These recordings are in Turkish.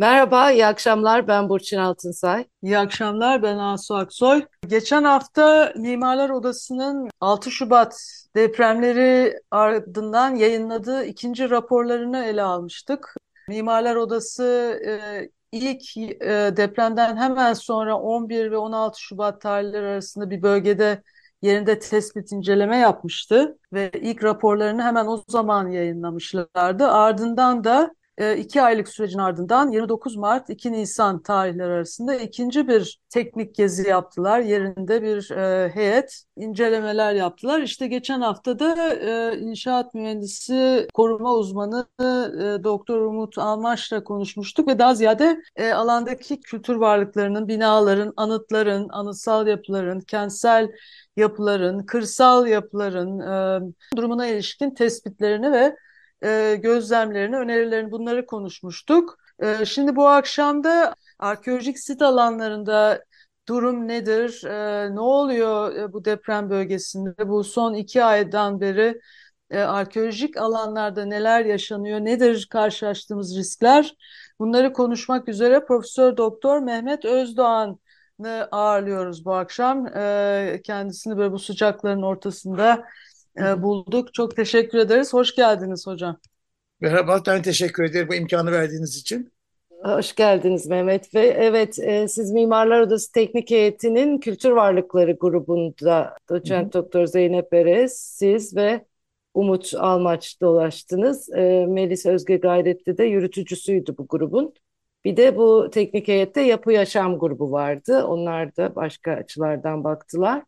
Merhaba, iyi akşamlar. Ben Burçin Altınsay. İyi akşamlar, ben Asu Aksoy. Geçen hafta Mimarlar Odası'nın 6 Şubat depremleri ardından yayınladığı ikinci raporlarını ele almıştık. Mimarlar Odası e, ilk e, depremden hemen sonra 11 ve 16 Şubat tarihleri arasında bir bölgede yerinde tespit inceleme yapmıştı ve ilk raporlarını hemen o zaman yayınlamışlardı. Ardından da iki aylık sürecin ardından 29 Mart 2 Nisan tarihleri arasında ikinci bir teknik gezi yaptılar. Yerinde bir e, heyet incelemeler yaptılar. İşte geçen hafta da e, inşaat mühendisi koruma uzmanı e, Doktor Umut Almaş'la konuşmuştuk ve daha ziyade e, alandaki kültür varlıklarının, binaların, anıtların, anıtsal yapıların, kentsel yapıların, kırsal yapıların e, durumuna ilişkin tespitlerini ve e, gözlemlerini, önerilerini bunları konuşmuştuk. E, şimdi bu akşam da arkeolojik sit alanlarında durum nedir? E, ne oluyor e, bu deprem bölgesinde? Bu son iki aydan beri arkeolojik alanlarda neler yaşanıyor? Nedir karşılaştığımız riskler? Bunları konuşmak üzere Profesör Doktor Mehmet Özdoğan ağırlıyoruz bu akşam. Kendisini böyle bu sıcakların ortasında e, bulduk. Çok teşekkür ederiz. Hoş geldiniz hocam. Merhaba, ben teşekkür ederim bu imkanı verdiğiniz için. Hoş geldiniz Mehmet Bey. Evet, e, siz Mimarlar Odası Teknik Heyeti'nin Kültür Varlıkları grubunda doçent doktor Zeynep Erez, siz ve Umut Almaç dolaştınız. E, Melis Özge Gayretli de yürütücüsüydü bu grubun. Bir de bu teknik heyette Yapı Yaşam grubu vardı. Onlar da başka açılardan baktılar.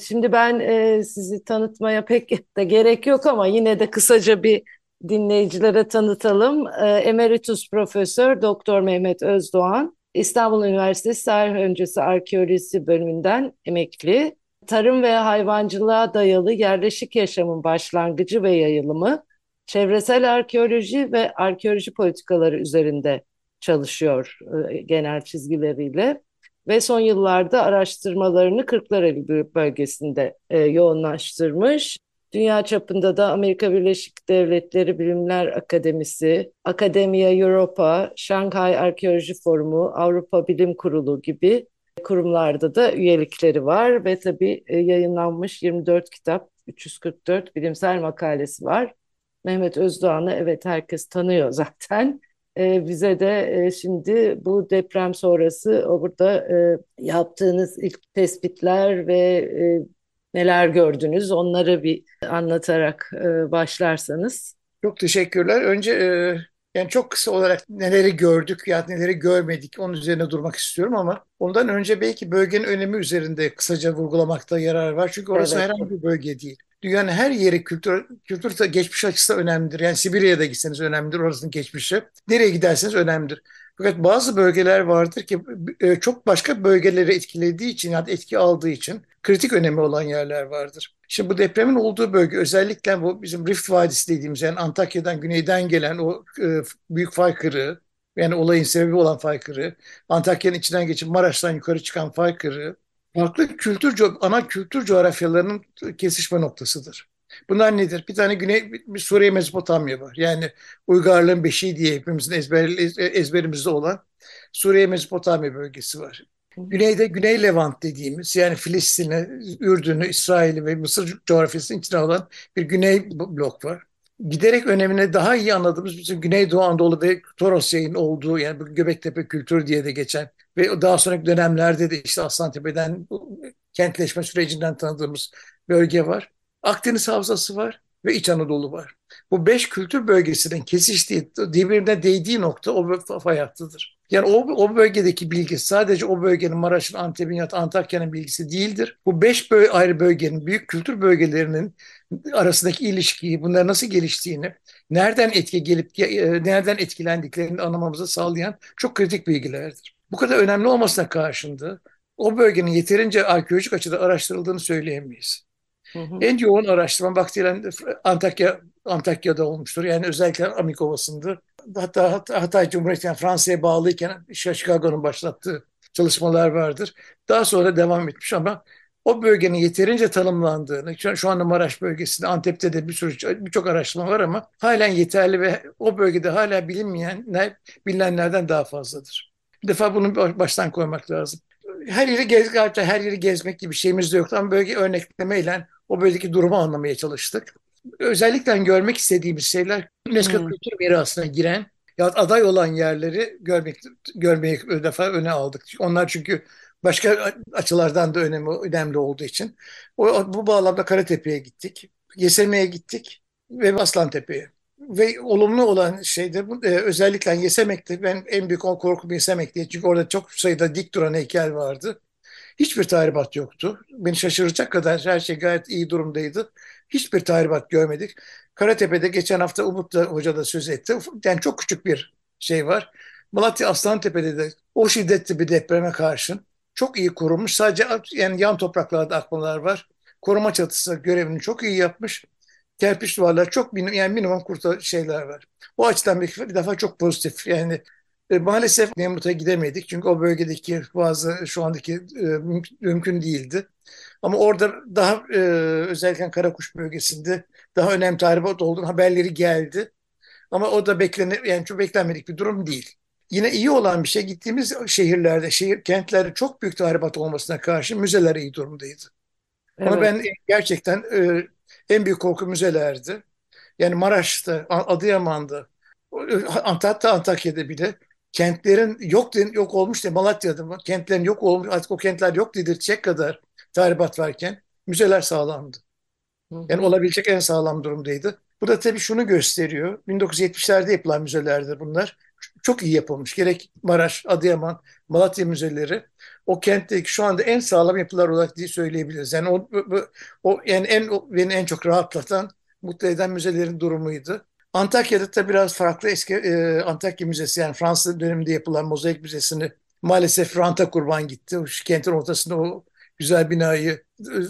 Şimdi ben e, sizi tanıtmaya pek de gerek yok ama yine de kısaca bir dinleyicilere tanıtalım. E, Emeritus Profesör Doktor Mehmet Özdoğan, İstanbul Üniversitesi Tarih Öncesi Arkeolojisi bölümünden emekli. Tarım ve hayvancılığa dayalı yerleşik yaşamın başlangıcı ve yayılımı, çevresel arkeoloji ve arkeoloji politikaları üzerinde çalışıyor e, genel çizgileriyle ve son yıllarda araştırmalarını Kırklareli bölgesinde e, yoğunlaştırmış. Dünya çapında da Amerika Birleşik Devletleri Bilimler Akademisi, Akademiya Europa, Şanghay Arkeoloji Forumu, Avrupa Bilim Kurulu gibi kurumlarda da üyelikleri var ve tabii e, yayınlanmış 24 kitap, 344 bilimsel makalesi var. Mehmet Özdoğan'ı evet herkes tanıyor zaten e, bize de e, şimdi bu deprem sonrası o burada e, yaptığınız ilk tespitler ve e, neler gördünüz onları bir anlatarak e, başlarsanız. Çok teşekkürler. Önce e, yani çok kısa olarak neleri gördük ya neleri görmedik onun üzerine durmak istiyorum ama ondan önce belki bölgenin önemi üzerinde kısaca vurgulamakta yarar var. Çünkü orası evet. herhangi bir bölge değil dünyanın her yeri kültür, kültür geçmiş açısından önemlidir. Yani Sibirya'ya da gitseniz önemlidir orasının geçmişi. Nereye giderseniz önemlidir. Fakat bazı bölgeler vardır ki e, çok başka bölgeleri etkilediği için yani etki aldığı için kritik önemi olan yerler vardır. Şimdi bu depremin olduğu bölge özellikle bu bizim Rift Vadisi dediğimiz yani Antakya'dan güneyden gelen o e, büyük fay kırığı yani olayın sebebi olan fay kırığı, Antakya'nın içinden geçip Maraş'tan yukarı çıkan fay kırığı farklı kültür ana kültür coğrafyalarının kesişme noktasıdır. Bunlar nedir? Bir tane Güney bir Suriye Mezopotamya var. Yani uygarlığın beşiği diye hepimizin ezber, ezberimizde olan Suriye Mezopotamya bölgesi var. Güneyde Güney Levant dediğimiz yani Filistin'i, Ürdün'ü, İsrail'i ve Mısır coğrafyasının içine alan bir Güney blok var. Giderek önemine daha iyi anladığımız bizim Güneydoğu Anadolu ve Toros yayın olduğu yani bu Göbektepe kültürü diye de geçen ve daha sonraki dönemlerde de işte Aslantepe'den kentleşme sürecinden tanıdığımız bölge var. Akdeniz Havzası var ve İç Anadolu var. Bu beş kültür bölgesinin kesiştiği, birbirine değdiği nokta o fay hattıdır. Yani o, o bölgedeki bilgi sadece o bölgenin Maraş'ın, Antep'in ya da Antakya'nın bilgisi değildir. Bu beş böl ayrı bölgenin, büyük kültür bölgelerinin arasındaki ilişkiyi, bunlar nasıl geliştiğini, nereden etki gelip e, nereden etkilendiklerini anlamamızı sağlayan çok kritik bilgilerdir bu kadar önemli olmasına karşında o bölgenin yeterince arkeolojik açıda araştırıldığını söyleyemeyiz. Hı hı. En yoğun araştırma vaktiyle Antakya Antakya'da olmuştur. Yani özellikle Amik Ovası'nda. Hatta Hat- Hatay Cumhuriyeti yani Fransa'ya bağlıyken Chicago'nun başlattığı çalışmalar vardır. Daha sonra devam etmiş ama o bölgenin yeterince tanımlandığını, şu anda Maraş bölgesinde, Antep'te de bir sürü birçok araştırma var ama halen yeterli ve o bölgede hala bilinmeyenler bilinenlerden daha fazladır. Bir defa bunu baştan koymak lazım. Her yeri gez, her yeri gezmek gibi bir şeyimiz de yoktu ama bölge örneklemeyle o bölgedeki durumu anlamaya çalıştık. Özellikle görmek istediğimiz şeyler UNESCO Hmm. Kültür Mirası'na giren ya aday olan yerleri görmek görmeyi defa öne aldık. Onlar çünkü başka açılardan da önemli, önemli olduğu için. O, bu bağlamda Karatepe'ye gittik, Yeseme'ye gittik ve Aslantepe'ye. Ve olumlu olan şey de e, özellikle Yesemek'te ben en büyük korkum Yesemek diye. Çünkü orada çok sayıda dik duran heykel vardı. Hiçbir tahribat yoktu. Beni şaşıracak kadar her şey gayet iyi durumdaydı. Hiçbir tahribat görmedik. Karatepe'de geçen hafta Umut da Hoca da söz etti. Yani çok küçük bir şey var. Malatya Aslantepe'de de o şiddetli bir depreme karşın çok iyi korunmuş. Sadece yani yan topraklarda akmalar var. Koruma çatısı görevini çok iyi yapmış. Kerpiç duvarlar çok minim, yani minimum kurtar şeyler var. O açıdan bir, bir defa çok pozitif. Yani e, maalesef Nemrut'a gidemedik. Çünkü o bölgedeki bazı şu andaki e, mümkün, mümkün değildi. Ama orada daha e, özellikle Karakuş bölgesinde daha önemli tahribat olduğunu haberleri geldi. Ama o da beklene, yani çok beklenmedik bir durum değil. Yine iyi olan bir şey gittiğimiz şehirlerde, şehir kentlerde çok büyük tahribat olmasına karşı müzeler iyi durumdaydı. Evet. Ama ben gerçekten e, en büyük korku müzelerdi. Yani Maraş'ta, Adıyaman'da, hatta Antakya'da bile kentlerin yok yok olmuş diye Malatya'da kentlerin yok olmuş artık o kentler yok dedirtecek kadar tahribat varken müzeler sağlamdı. Yani olabilecek en sağlam durumdaydı. Bu da tabii şunu gösteriyor. 1970'lerde yapılan müzelerdir bunlar. Çok iyi yapılmış. Gerek Maraş, Adıyaman, Malatya müzeleri o kentteki şu anda en sağlam yapılar olarak diye söyleyebiliriz. Yani o, o yani en o, beni en çok rahatlatan, mutlu eden müzelerin durumuydu. Antakya'da da biraz farklı eski e, Antakya Müzesi yani Fransız döneminde yapılan mozaik müzesini maalesef ranta kurban gitti. O kentin ortasında o güzel binayı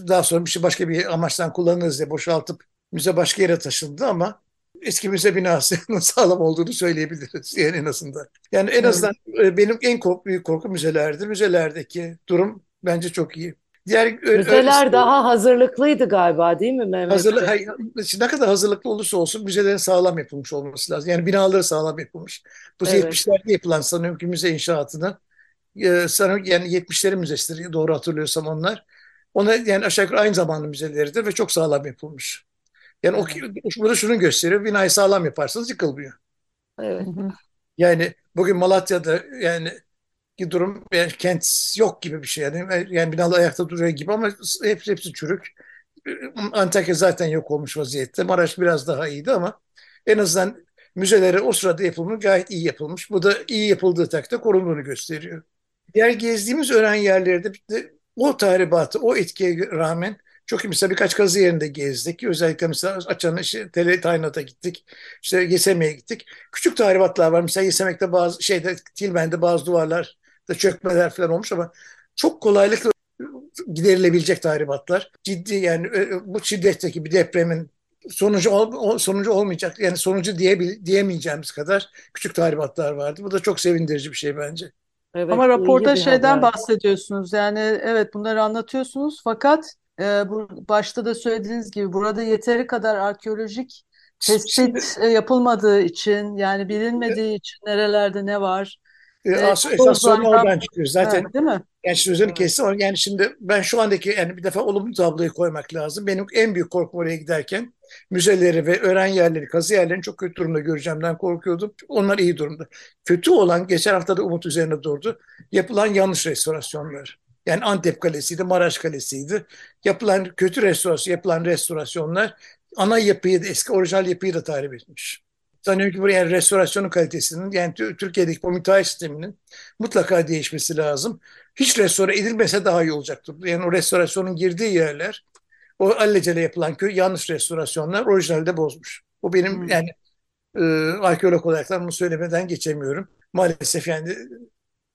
daha sonra bir şey başka bir amaçtan kullanırız diye boşaltıp müze başka yere taşındı ama eski müze binasının sağlam olduğunu söyleyebiliriz yani en azından. Yani en azından evet. benim en kork büyük korku müzelerdi. Müzelerdeki durum bence çok iyi. Diğer müzeler öyle, daha hazırlıklıydı galiba değil mi Mehmet? Hazırlık, hayır, ne kadar hazırlıklı olursa olsun müzelerin sağlam yapılmış olması lazım. Yani binaları sağlam yapılmış. Bu evet. 70'lerde yapılan sanıyorum ki müze inşaatını e, sanıyorum yani 70'lerin müzesidir doğru hatırlıyorsam onlar. Ona yani aşağı yukarı aynı zamanlı müzeleridir ve çok sağlam yapılmış. Yani o burada şunu gösteriyor. Binayı sağlam yaparsanız yıkılmıyor. Evet. Yani bugün Malatya'da yani ki durum yani kent yok gibi bir şey. Yani, yani binalar ayakta duruyor gibi ama hepsi, hepsi çürük. Antakya zaten yok olmuş vaziyette. Maraş biraz daha iyiydi ama en azından müzeleri o sırada yapılmış gayet iyi yapılmış. Bu da iyi yapıldığı takdirde korunduğunu gösteriyor. Diğer gezdiğimiz öğren yerlerde de o tahribatı, o etkiye rağmen çok. Mesela birkaç kazı yerinde gezdik. Özellikle mesela Açan işte, Tele Taynat'a gittik. İşte Yeseme'ye gittik. Küçük tahribatlar var. Mesela Yesemek'te bazı şeyde Tilmen'de bazı duvarlar da çökmeler falan olmuş ama çok kolaylıkla giderilebilecek tahribatlar. Ciddi yani bu şiddetteki bir depremin sonucu ol, sonucu olmayacak. Yani sonucu diye, diyemeyeceğimiz kadar küçük tahribatlar vardı. Bu da çok sevindirici bir şey bence. Evet, Ama raporda şeyden haber. bahsediyorsunuz. Yani evet bunları anlatıyorsunuz fakat e, bu başta da söylediğiniz gibi burada yeteri kadar arkeolojik tespit Şimdi, yapılmadığı için yani bilinmediği için nerelerde ne var. E, esas sorun oradan çıkıyor. Zaten evet, değil mi? Yani sözünü evet. kestim. Yani şimdi ben şu andaki yani bir defa olumlu tabloyu koymak lazım. Benim en büyük korkum oraya giderken müzeleri ve öğren yerleri, kazı yerlerini çok kötü durumda göreceğimden korkuyordum. Onlar iyi durumda. Kötü olan geçen hafta da Umut üzerine durdu. Yapılan yanlış restorasyonlar. Yani Antep Kalesi'ydi, Maraş Kalesi'ydi. Yapılan kötü restorasyon, yapılan restorasyonlar ana yapıyı da, eski orijinal yapıyı da tahrip etmiş. Sanıyorum ki buraya yani restorasyonun kalitesinin yani Türkiye'deki bu müteahhit sisteminin mutlaka değişmesi lazım. Hiç restore edilmese daha iyi olacaktır. Yani o restorasyonun girdiği yerler o allecele yapılan köy yanlış restorasyonlar orijinalde bozmuş. Bu benim hmm. yani e, arkeolog olarak bunu söylemeden geçemiyorum. Maalesef yani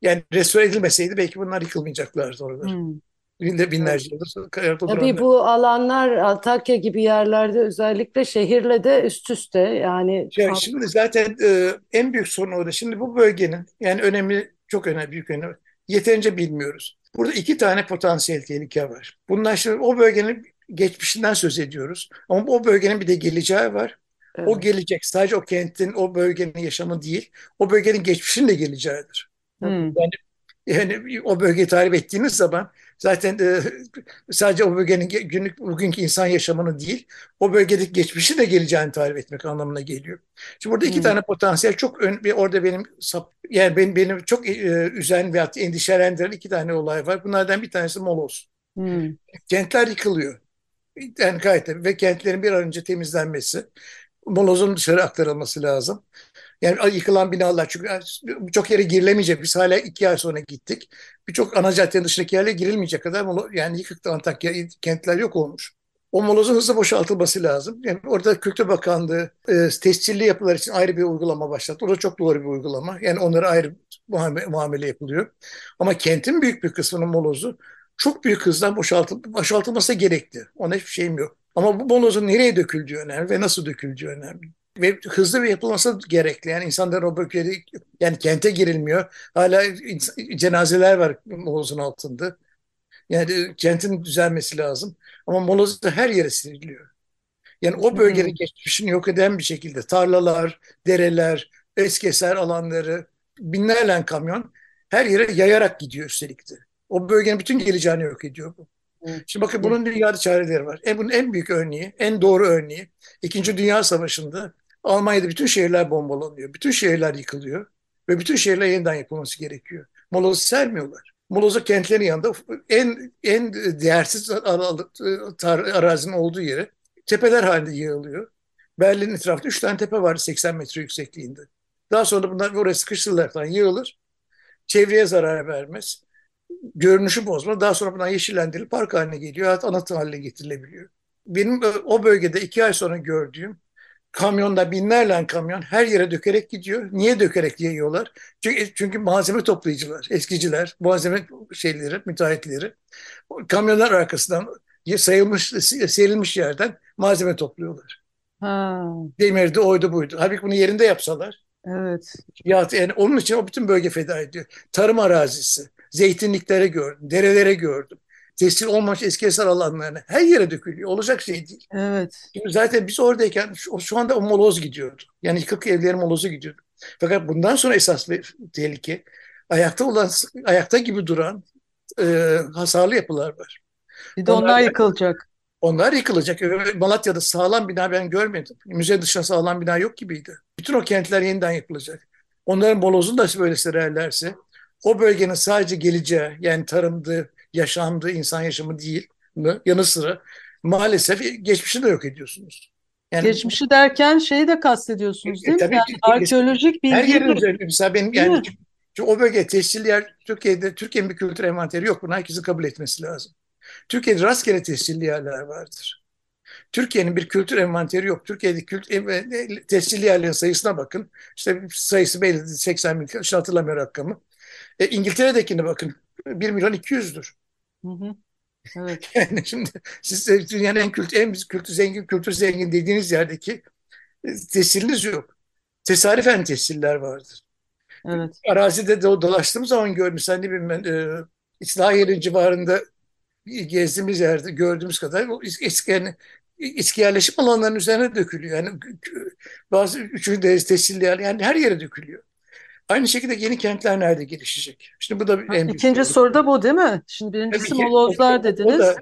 yani restore edilmeseydi belki bunlar yıkılmayacaklardı oralar. Hmm. Binde binlerce yıldır ayakta Tabii bu alanlar Antakya gibi yerlerde özellikle şehirle de üst üste yani Ya şimdi zaten e, en büyük sorun orada. Şimdi bu bölgenin yani önemi çok önemli, büyük önemi. Yeterince bilmiyoruz. Burada iki tane potansiyel tehlike var. Bunlar şimdi o bölgenin geçmişinden söz ediyoruz. Ama o bölgenin bir de geleceği var. O Evet. gelecek sadece o kentin, o bölgenin yaşamı değil, o bölgenin geçmişinin de geleceğidir. Hmm. Yani o bölgeyi tarif ettiğiniz zaman zaten e, sadece o bölgenin ge- günlük bugünkü insan yaşamını değil, o bölgedeki geçmişi de geleceğini tarif etmek anlamına geliyor. Şimdi burada iki Hmm. tane potansiyel çok ön, orada benim yani benim, benim çok e, üzen ve endişelendiren iki tane olay var. Bunlardan bir tanesi Moloz. Hmm. Kentler yıkılıyor. Yani gayet ve kentlerin bir an önce temizlenmesi, molozun dışarı aktarılması lazım. Yani yıkılan binalar çünkü birçok yere girilemeyecek. Biz hala iki ay sonra gittik. Birçok ana caddenin dışındaki yerlere girilmeyecek kadar yani yıkıktı Antakya kentler yok olmuş. O molozun hızlı boşaltılması lazım. Yani orada Kültür Bakanlığı e, tescilli yapılar için ayrı bir uygulama başlattı. O da çok doğru bir uygulama. Yani onlara ayrı muamele, muamele yapılıyor. Ama kentin büyük bir kısmının molozu çok büyük hızdan boşaltıl boşaltılması gerekti. Ona hiçbir şeyim yok. Ama bu molozun nereye döküldüğü önemli ve nasıl döküldüğü önemli. Ve hızlı bir yapılması gerekli. Yani insanlar o bölgede yani kente girilmiyor. Hala cenazeler var molozun altında. Yani kentin düzelmesi lazım. Ama moloz da her yere seriliyor. Yani o bölgenin Hmm. geçmişini yok eden bir şekilde tarlalar, dereler, eski alanları, binlerle kamyon her yere yayarak gidiyor üstelik de. O bölgenin bütün geleceğini yok ediyor bu. Şimdi bakın bunun dünyada çareleri var. En, bunun en büyük örneği, en doğru örneği İkinci Dünya Savaşı'nda Almanya'da bütün şehirler bombalanıyor. Bütün şehirler yıkılıyor ve bütün şehirler yeniden yapılması gerekiyor. Moloz'u sermiyorlar. Moloz'u kentlerin yanında en en değersiz arazinin olduğu yere tepeler halinde yığılıyor. Berlin'in etrafında üç tane tepe var 80 metre yüksekliğinde. Daha sonra bunlar oraya sıkıştırırlar falan yığılır. Çevreye zarar vermez. Görünüşü bozma. Daha sonra bunlar yeşillendirilip park haline geliyor. Hatta anıt haline getirilebiliyor. Benim o bölgede iki ay sonra gördüğüm kamyonda binlerle kamyon her yere dökerek gidiyor. Niye dökerek yayıyorlar? Çünkü, çünkü malzeme toplayıcılar, eskiciler, malzeme şeyleri, müteahhitleri kamyonlar arkasından sayılmış, serilmiş yerden malzeme topluyorlar. Ha, Demirdi, oydu buydu. Halbuki bunu yerinde yapsalar evet. ya yani onun için o bütün bölge feda ediyor. Tarım arazisi, zeytinliklere gördüm, derelere gördüm. Tescil olmamış eski eser alanlarına her yere dökülüyor. Olacak şey değil. Evet. Şimdi zaten biz oradayken şu, şu anda o moloz gidiyordu. Yani yıkık evlerin molozu gidiyordu. Fakat bundan sonra esas bir tehlike ayakta olan, ayakta gibi duran e, hasarlı yapılar var. Bir de Onlar- onlar yıkılacak. Onlar yıkılacak. Malatya'da sağlam bina ben görmedim. Müze dışında sağlam bina yok gibiydi. Bütün o kentler yeniden yapılacak. Onların molozunu da böyle sererlerse o bölgenin sadece geleceği yani tarımdı, yaşamdı, insan yaşamı değil yanı sıra maalesef geçmişini de yok ediyorsunuz. Yani Geçmişi derken şeyi de kastediyorsunuz E, değil mi? tabii Yani ki- arkeolojik her bilgiyi yerin de üzerinde mesela benim Değil yani mi? çünkü o bölge tescilli yer Türkiye'de Türkiye'nin bir kültür envanteri yok. Bunu herkesin kabul etmesi lazım. Türkiye'de rastgele tescilli yerler vardır. Türkiye'nin bir kültür envanteri yok. Türkiye'de kültür e, tescilli yerlerin sayısına bakın. İşte sayısı belli 80 bin, işte hatırlamıyorum rakamı. E, İngiltere'dekine bakın. 1 milyon 200'dür. Hı hı. Evet. Yani şimdi siz dünyanın en kültür, en kültür zengin, kültür zengin dediğiniz yerdeki e, tescilliniz yok. Tesadüfen tesciller vardır. Evet. Arazide de dolaştığım zaman gördüm. Sen ne bileyim ben e, İslahiye'nin civarında gezdiğimiz yerde gördüğümüz kadar o eski, yani, eski yerleşim alanlarının üzerine dökülüyor. Yani bazı üçüncü derece tescilli yer yani her yere dökülüyor. Aynı şekilde yeni kentler nerede gelişecek? Şimdi bu da en büyük İkinci soru. soru da bu değil mi? Şimdi birincisi Tabii ki. molozlar dediniz. da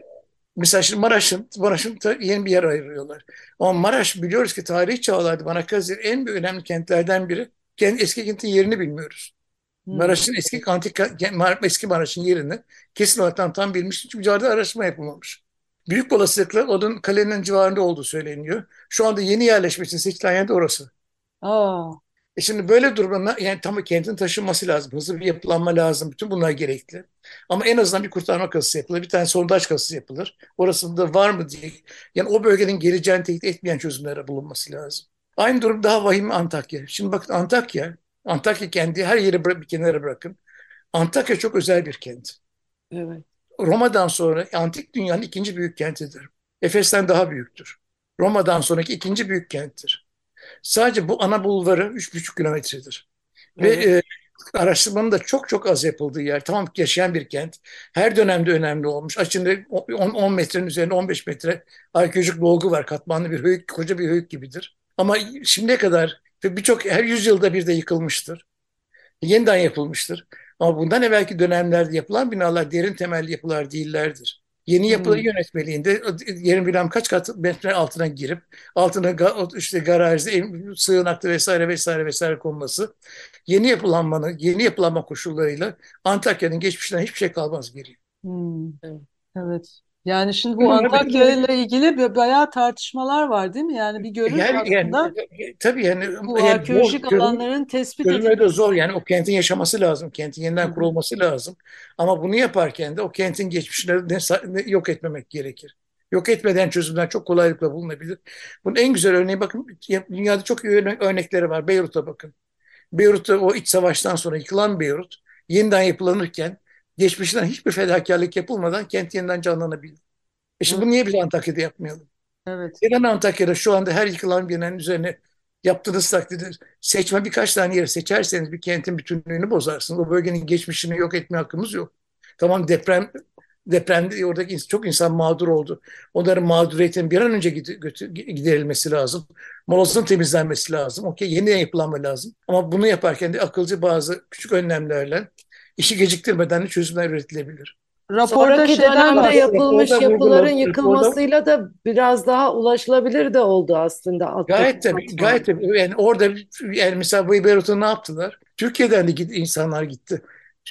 mesela şimdi Maraş'ın Maraş'ın yeni bir yer ayırıyorlar. Ama Maraş biliyoruz ki tarihi çağlarda Banakazi'nin en büyük önemli kentlerden biri. Kendi eski kentin yerini bilmiyoruz. Hmm. Maraş'ın eski antik eski Maraş'ın yerini kesin olarak tam, tam bilmiş. Çünkü civarda araştırma yapılmamış. Büyük olasılıkla onun kalenin civarında olduğu söyleniyor. Şu anda yeni yerleşmek için seçilen yer de orası. Aa, E şimdi böyle durumda yani tam kentin taşınması lazım. Hızlı bir yapılanma lazım. Bütün bunlar gerekli. Ama en azından bir kurtarma kasası yapılır. Bir tane sondaj kasası yapılır. Orasında var mı diye. Yani o bölgenin geleceğini tehdit etmeyen çözümlere bulunması lazım. Aynı durum daha vahim Antakya. Şimdi bakın Antakya, Antakya kendi her yeri bir kenara bırakın. Antakya çok özel bir kent. Evet. Roma'dan sonra antik dünyanın ikinci büyük kentidir. Efes'ten daha büyüktür. Roma'dan sonraki ikinci büyük kenttir. Sadece bu ana bulvarı 3,5 kilometredir. Evet. Ve e, araştırmanın da çok çok az yapıldığı yer. Tamam yaşayan bir kent. Her dönemde önemli olmuş. Açında 10, 10 metrenin üzerinde 15 metre arkeolojik dolgu var. Katmanlı bir höyük, koca bir höyük gibidir. Ama şimdiye kadar ve birçok her yüzyılda bir de yıkılmıştır. Yeniden yapılmıştır. Ama bundan evvelki dönemlerde yapılan binalar derin temelli yapılar değillerdir. Yeni yapı Hmm. yönetmeliğinde yerin bilmem kaç kat metre altına girip altına ga- işte garajda, sığınakta vesaire vesaire vesaire konması yeni yapılanmanın, yeni yapılanma koşullarıyla Antakya'nın geçmişinden hiçbir şey kalmaz geriye. Hmm. Evet. Evet. Yani şimdi bu Antakya ile ilgili bayağı tartışmalar var değil mi? Yani bir görüş Yani, yani, aslında tabii yani, bu yani arkeolojik çözüm- alanların tespit çözümü de edilmesi. zor. Yani o kentin yaşaması lazım. Kentin yeniden hı. kurulması lazım. Ama bunu yaparken de o kentin de yok etmemek gerekir. Yok etmeden çözümler çok kolaylıkla bulunabilir. Bunun en güzel örneği bakın dünyada çok iyi örne- örnekleri var. Beyrut'a bakın. Beyrut'ta o iç savaştan sonra yıkılan Beyrut yeniden yapılanırken geçmişten hiçbir fedakarlık yapılmadan kent yeniden canlanabildi. E şimdi bunu niye biz Antakya'da yapmayalım? Evet. Neden Antakya'da şu anda her yıkılan binanın üzerine yaptığınız takdirde seçme birkaç tane yeri seçerseniz bir kentin bütünlüğünü bozarsınız. O bölgenin geçmişini yok etme hakkımız yok. Tamam deprem depremde oradaki çok insan mağdur oldu. Onların mağduriyetinin bir an önce giderilmesi lazım. Molozun temizlenmesi lazım. Okey yeniden yapılanma lazım. Ama bunu yaparken de akılcı bazı küçük önlemlerle işi geciktirmeden de çözümler üretilebilir. Şeyden dönemde yapılmış Raporda yapıların yıkılmasıyla da biraz daha ulaşılabilir de oldu aslında. Gayet tabii, gayet tabii. Yani orada yani mesela bu Beyrut'a ne yaptılar? Türkiye'den de git, insanlar gitti.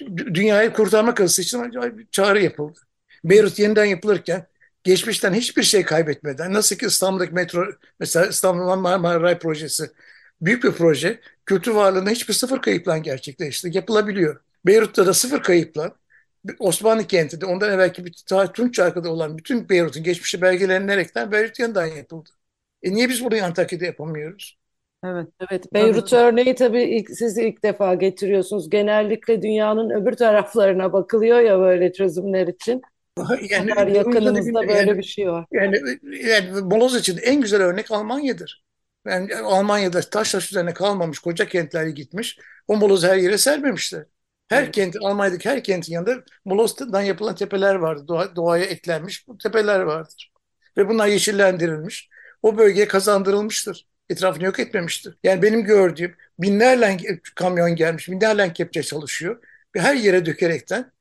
Dü- Dünyayı kurtarma kazısı için çağrı yapıldı. Beyrut yeniden yapılırken geçmişten hiçbir şey kaybetmeden nasıl ki İstanbul'daki metro mesela İstanbul Marmara Ray projesi büyük bir proje kültür varlığında hiçbir sıfır kayıpla gerçekleşti. Yapılabiliyor. Beyrut'ta da sıfır kayıpla Osmanlı kentinde ondan evvelki bir Tunç Çarkı'da olan bütün Beyrut'un geçmişi belgelenilerekten Beyrut yeniden yapıldı. E niye biz bunu Antakya'da yapamıyoruz? Evet. Evet, Beyrut örneği tabii ilk, siz ilk defa getiriyorsunuz. Genellikle dünyanın öbür taraflarına bakılıyor ya böyle çözümler için. Yani, kadar yakınımızda yani, böyle bir şey var. yani, yani Moloz için en güzel örnek Almanya'dır. Yani Almanya'da taş taş üzerine kalmamış koca kentler gitmiş. O molozu her yere sermemişler. Her kent, Almanya'daki her kentin yanında molozdan yapılan tepeler vardı. Doğa, doğaya eklenmiş bu tepeler vardır. Ve bunlar yeşillendirilmiş. O bölgeye kazandırılmıştır. Etrafını yok etmemiştir. Yani benim gördüğüm binlerle kamyon gelmiş, binlerle kepçe çalışıyor. Ve her yere dökerekten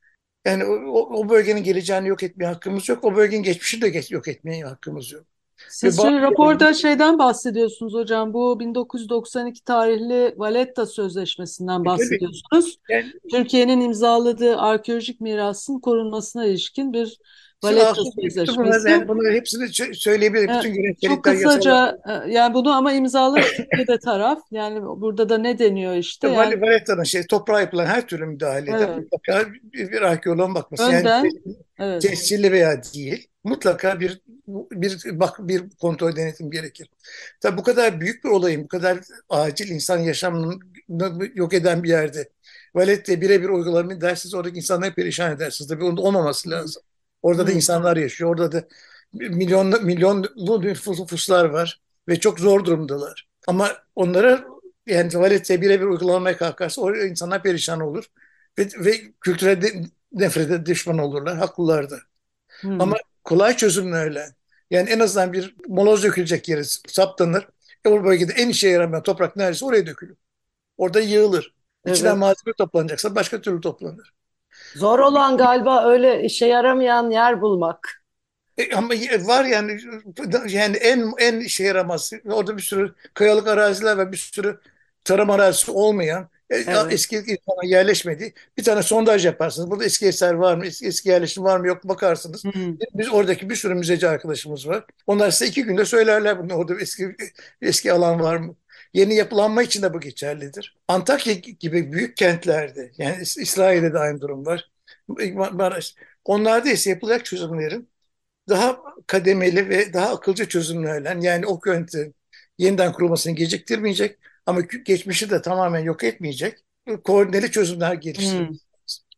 yani o, o- bölgenin geleceğini yok etmeye hakkımız yok. O bölgenin geçmişini de geç- yok etmeye hakkımız yok. Siz şimdi raporda şeyden bahsediyorsunuz hocam. Bu 1992 tarihli Valletta Sözleşmesi'nden bahsediyorsunuz. Yani Türkiye'nin imzaladığı arkeolojik mirasın korunmasına ilişkin bir Bunları, Sözleşmesi. bunları hepsini sö- söyleyebilirim. Evet, Bütün Çok gereklilikler kısaca e, yani bunu ama imzalayan Türkiye'de taraf. Yani burada da ne deniyor işte? yasalar. Yani Valetta'nın şey, toprağa yapılan her türlü müdahalede Evet. mutlaka bir, bir arkeoloğun bakması. Önden, Yani evet. tescilli veya değil mutlaka bir bir bak bir kontrol denetim gerekir. Tabii bu kadar büyük bir olayın, bu kadar acil insan yaşamını yok eden bir yerde Valetta'ya birebir uygulamayı dersiniz oradaki insanları perişan edersiniz. Tabii onun olmaması lazım. Orada da insanlar yaşıyor. Orada da milyon milyonlu nüfuslar var ve çok zor durumdalar. Ama onlara yani Valetta'ya birebir uygulamaya kalkarsa o insanlar perişan olur ve, ve kültüre de, nefrete düşman olurlar. Haklılar da. Hı. Ama kolay çözümlerle yani en azından bir moloz dökülecek yeri saptanır. E o bölgede en işe yaramayan toprak neredeyse oraya dökülür. Orada yığılır. İçinden Evet. malzeme toplanacaksa başka türlü toplanır. Zor olan galiba öyle işe yaramayan yer bulmak. E, ama var yani yani en en işe yaramaz. Orada bir sürü kayalık araziler ve bir sürü tarım arazisi olmayan e, Evet. eski insana yerleşmedi. Bir tane sondaj yaparsınız. Burada eski eser var mı? Eski, eski yerleşim var mı? Yok bakarsınız. Hı. Biz oradaki bir sürü müzeci arkadaşımız var. Onlar size iki günde söylerler bunu. Orada eski eski alan var mı? Yeni yapılanma için de bu geçerlidir. Antakya gibi büyük kentlerde, yani İs- İsrail'de de aynı durum var. Maraş. Onlarda ise yapılacak çözümlerin daha kademeli ve daha akılcı çözümlerle yani o kentin yeniden kurulmasını geciktirmeyecek ama geçmişi de tamamen yok etmeyecek koordineli çözümler geliştirilmesi.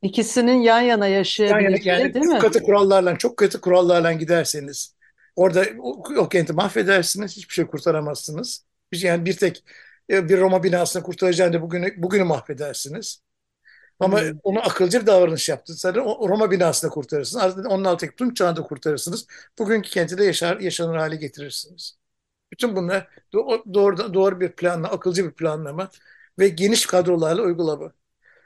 İkisinin yan yana yaşayabileceği yani, yani değil mi? Katı kurallarla, çok katı kurallarla giderseniz orada o, o kenti mahvedersiniz, hiçbir şey kurtaramazsınız. Yani bir tek e, bir Roma binasını kurtaracağını bugünü, bugünü mahvedersiniz. Ama hmm. onu akılcı bir davranış yaptınız. O Roma binasını kurtarırsınız. Ardından onun altındaki tüm çağı da kurtarırsınız. Bugünkü kenti de yaşar, yaşanır hale getirirsiniz. Bütün bunlar doğru, doğru bir planla, akılcı bir planlama ve geniş kadrolarla uygulama.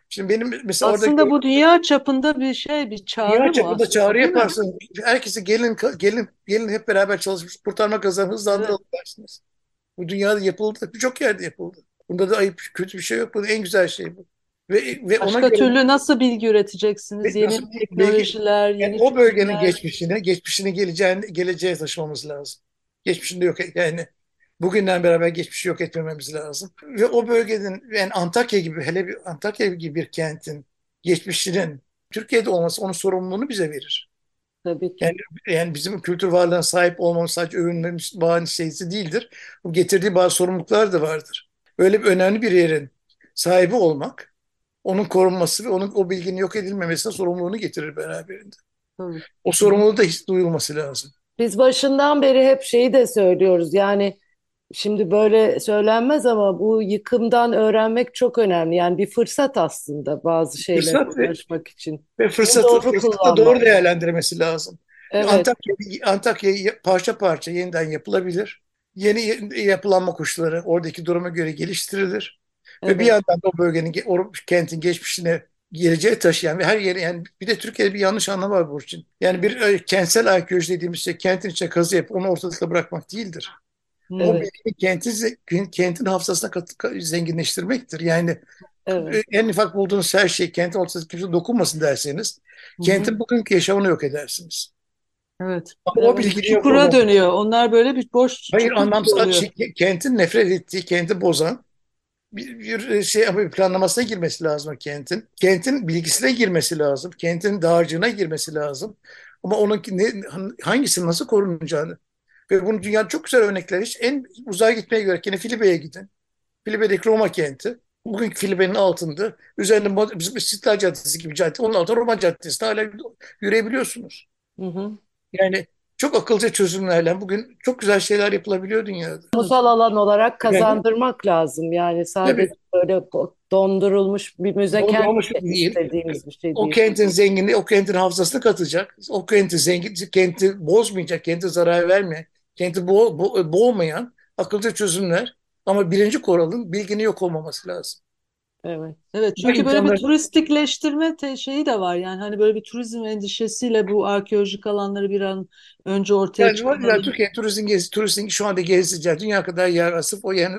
Şimdi benim mesela aslında orada, bu dünya çapında bir şey, bir çağrı dünya mı? Dünya çapında çağrı yaparsın. Herkesi gelin gelin gelin hep beraber çalışmış kurtarma kazanı hızlandıralım evet. dersiniz. Bu dünyada yapıldı, birçok yerde yapıldı. Bunda da ayıp, kötü bir şey yok. Bu en güzel şey bu. Ve, ve Başka ona türlü göre, nasıl bilgi üreteceksiniz? Yeni nasıl, teknolojiler, bilgi, yeni yani o bölgenin geçmişine, geçmişine geleceğini, geleceğe taşımamız lazım. Geçmişinde yok yani bugünden beraber geçmişi yok etmememiz lazım. Ve o bölgenin yani Antakya gibi hele bir Antakya gibi bir kentin geçmişinin Türkiye'de olması onun sorumluluğunu bize verir. Tabii ki. Yani, yani bizim kültür varlığına sahip olmamız sadece övünmemiz bağlı şeysi değildir. Bu getirdiği bazı sorumluluklar da vardır. Böyle bir önemli bir yerin sahibi olmak, onun korunması ve onun o bilginin yok edilmemesine sorumluluğunu getirir beraberinde. Hı. O sorumluluğu da hiç duyulması lazım. Biz başından beri hep şeyi de söylüyoruz. Yani Şimdi böyle söylenmez ama bu yıkımdan öğrenmek çok önemli. Yani bir fırsat aslında bazı şeyler ulaşmak için. Ve fırsatı, doğru fırsatı doğru değerlendirmesi lazım. Evet. Antakya, Antakya parça parça yeniden yapılabilir. Yeni yapılanma kuşları oradaki duruma göre geliştirilir. Evet. Ve bir yandan da o bölgenin, o kentin geçmişine geleceğe taşıyan ve her yeri yani bir de Türkiye'de bir yanlış anlam var bu için. Yani bir e, kentsel arkeoloji dediğimiz şey kentin içine kazı yapıp onu ortalıkta bırakmak değildir. Evet. O bilgi kentin, kentin hafızasına kat, zenginleştirmektir. Yani evet. en ufak bulduğunuz her şey kentin ortasında kimse dokunmasın derseniz Hı-hı. kentin bugünkü yaşamını yok edersiniz. Evet. Ama o bilgi çukura dönüyor. Onlar böyle bir boş Hayır anlamsız şey, kentin nefret ettiği, kenti bozan bir, bir şey ama bir planlamasına girmesi lazım kentin. Kentin bilgisine girmesi lazım. Kentin dağarcığına girmesi lazım. Ama onun ne, hangisinin nasıl korunacağını ve bunu dünyada çok güzel örnekler. Hiç en uzağa gitmeye gerek. Yine Filibe'ye gidin. Filibe'deki Roma kenti. Bugünkü Filibe'nin altında. Üzerinde bizim İstiklal Caddesi gibi cadde. Onun altında Roma Caddesi'nde hala yürüyebiliyorsunuz. Hı hı. Yani çok akılcı çözümlerle bugün çok güzel şeyler yapılabiliyor dünyada. Kamusal alan olarak kazandırmak yani, lazım. Yani sadece tabii. böyle dondurulmuş bir müze dondurulmuş kent değil. istediğimiz bir şey değil. O kentin zenginliği, o kentin hafızasını katacak. O kenti zengin, kenti bozmayacak, kenti zarar vermeyecek kenti bo bo boğmayan akılcı çözümler ama birinci kuralın bilginin yok olmaması lazım. Evet. Evet çünkü böyle bir turistikleştirme şeyi de var. Yani hani böyle bir turizm endişesiyle bu arkeolojik alanları bir an önce ortaya yani, çıkarmalı. Türkiye turizm gezi, turistin şu anda gezeceği dünya kadar yer asıp o yani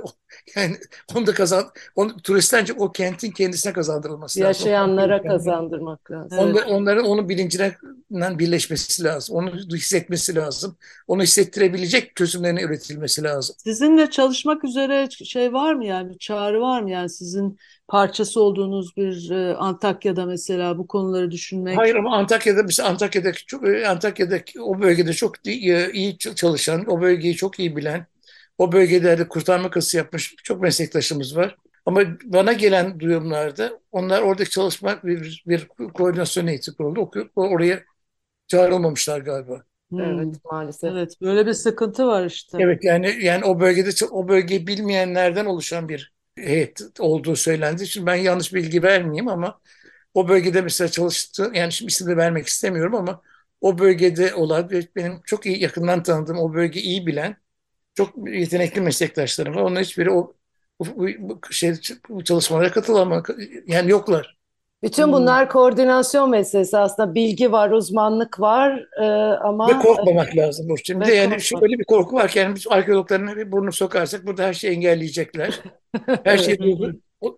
yani onu da kazan onu turistler o kentin kendisine kazandırılması lazım. Yaşayanlara kazandırmak lazım. Onlar, onların onun bilincine birleşmesi lazım. Onu hissetmesi lazım. Onu hissettirebilecek çözümlerin üretilmesi lazım. Sizinle çalışmak üzere şey var mı yani çağrı var mı yani sizin parçası olduğunuz bir e, Antakya'da mesela bu konuları düşünmek? Hayır ama Antakya'da mesela Antakya'daki çok e, Antakya'daki o bölgede çok e, iyi çalışan, o bölgeyi çok iyi bilen, o bölgelerde kurtarma kası yapmış çok meslektaşımız var. Ama bana gelen duyumlarda onlar oradaki çalışma bir, bir koordinasyon eğitim kuruldu. Oraya çağrılmamışlar galiba. Hmm. Evet maalesef. Evet böyle bir sıkıntı var işte. Evet yani yani o bölgede o bölgeyi bilmeyenlerden oluşan bir heyet olduğu söylendi. Şimdi ben yanlış bilgi vermeyeyim ama o bölgede mesela çalıştı yani şimdi isim de vermek istemiyorum ama o bölgede olan benim çok iyi yakından tanıdığım o bölgeyi iyi bilen çok yetenekli meslektaşlarım var. Onların hiçbiri o bu, bu, şey, bu çalışmalara katılamak yani yoklar. Bütün hmm. bunlar hmm. koordinasyon meselesi aslında bilgi var, uzmanlık var e, ama... Ve korkmamak lazım Burçin. Bir de yani şöyle bir korku var ki yani biz arkeologlarına bir burnu sokarsak burada her şeyi engelleyecekler. Her şey bu.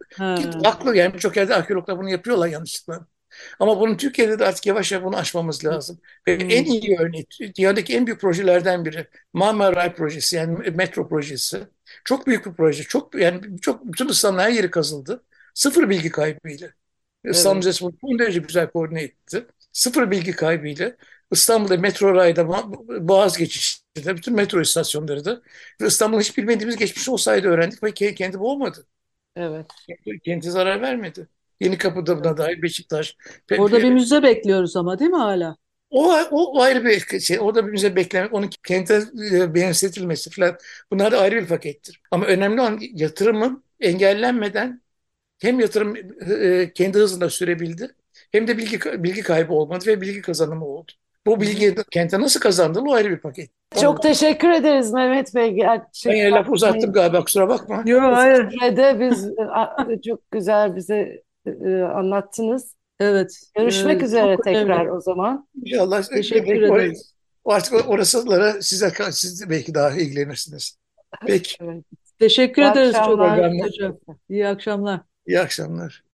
Haklı yani birçok yerde arkeologlar bunu yapıyorlar yanlışlıkla. Ama bunun Türkiye'de de artık yavaş yavaş bunu aşmamız lazım. Ve hmm. en iyi örneği, dünyadaki en büyük projelerden biri Marmaray projesi yani metro projesi. Çok büyük bir proje. Çok yani çok bütün İstanbul'un her yeri kazıldı. Sıfır bilgi kaybıyla. Evet. İstanbul Müzesi bunu son derece güzel koordine etti. Sıfır bilgi kaybıyla İstanbul'da metro rayda Boğaz geçişinde bütün metro istasyonları da İstanbul'un hiç bilmediğimiz geçmiş olsaydı öğrendik ve kendi boğmadı. Evet. Kendi zarar vermedi. Yeni Kapı'da buna dahil Beşiktaş. Orada bir müze bekliyoruz ama değil mi hala? O, o, o ayrı bir şey. Orada bir müze beklemek, onun kente e, benzetilmesi falan. Bunlar da ayrı bir pakettir. Ama önemli olan yatırımın engellenmeden hem yatırım e, kendi hızında sürebildi hem de bilgi bilgi kaybı olmadı ve bilgi kazanımı oldu. Bu bilgiyi kente nasıl kazandığı o ayrı bir paket. Çok teşekkür ederiz Mehmet Bey. Ben Gerçekten yine laf uzattım galiba kusura bakma. Yok hayır. biz e, çok güzel bize e, anlattınız. Evet. Görüşmek Ee, üzere çok önemli. tekrar o zaman. İnşallah Teşekkür belki ederiz. artık orasılara size siz belki daha ilgilenirsiniz. Peki Evet. Teşekkür İyi ederiz çok akşamlar. hocam. İyi akşamlar. iyi akşamlar.